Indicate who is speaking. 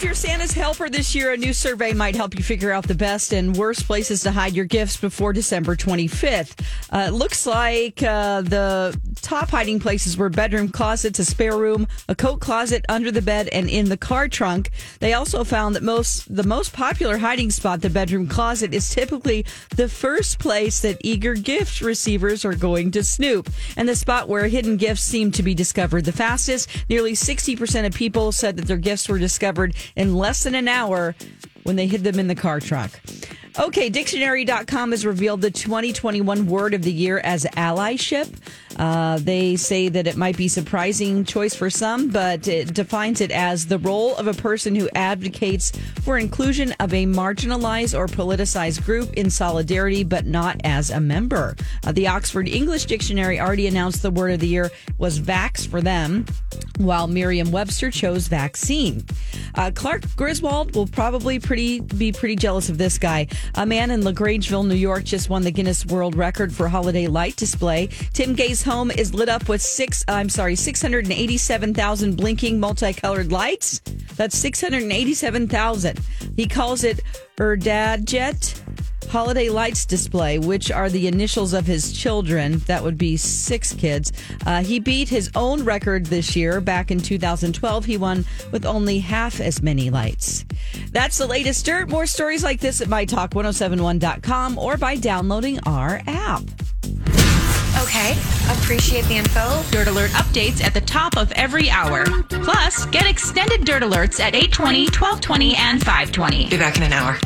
Speaker 1: If you're Santa's helper this year, a new survey might help you figure out the best and worst places to hide your gifts before December 25th. Uh, it looks like uh, the top hiding places were bedroom closets, a spare room, a coat closet, under the bed, and in the car trunk. They also found that most the most popular hiding spot, the bedroom closet, is typically the first place that eager gift receivers are going to snoop, and the spot where hidden gifts seem to be discovered the fastest. Nearly 60% of people said that their gifts were discovered in less than an hour when they hid them in the car trunk. Okay, dictionary.com has revealed the 2021 word of the year as allyship. Uh, they say that it might be surprising choice for some, but it defines it as the role of a person who advocates for inclusion of a marginalized or politicized group in solidarity, but not as a member. Uh, the Oxford English Dictionary already announced the word of the year was vax for them, while Merriam-Webster chose vaccine. Uh, Clark Griswold will probably pretty be pretty jealous of this guy. A man in LaGrangeville, New York, just won the Guinness World Record for holiday light display. Tim Gay's home is lit up with six, I'm sorry, 687,000 blinking multicolored lights. That's 687,000. He calls it Erdadjet holiday lights display, which are the initials of his children. That would be six kids. Uh, he beat his own record this year. Back in 2012, he won with only half as many lights. That's the latest dirt. More stories like this at mytalk1071.com or by downloading our app.
Speaker 2: Okay, appreciate the info.
Speaker 3: Dirt Alert updates at the top of every hour. Plus, get extended Dirt Alerts at 820, 1220, and 520.
Speaker 2: Be back in an hour.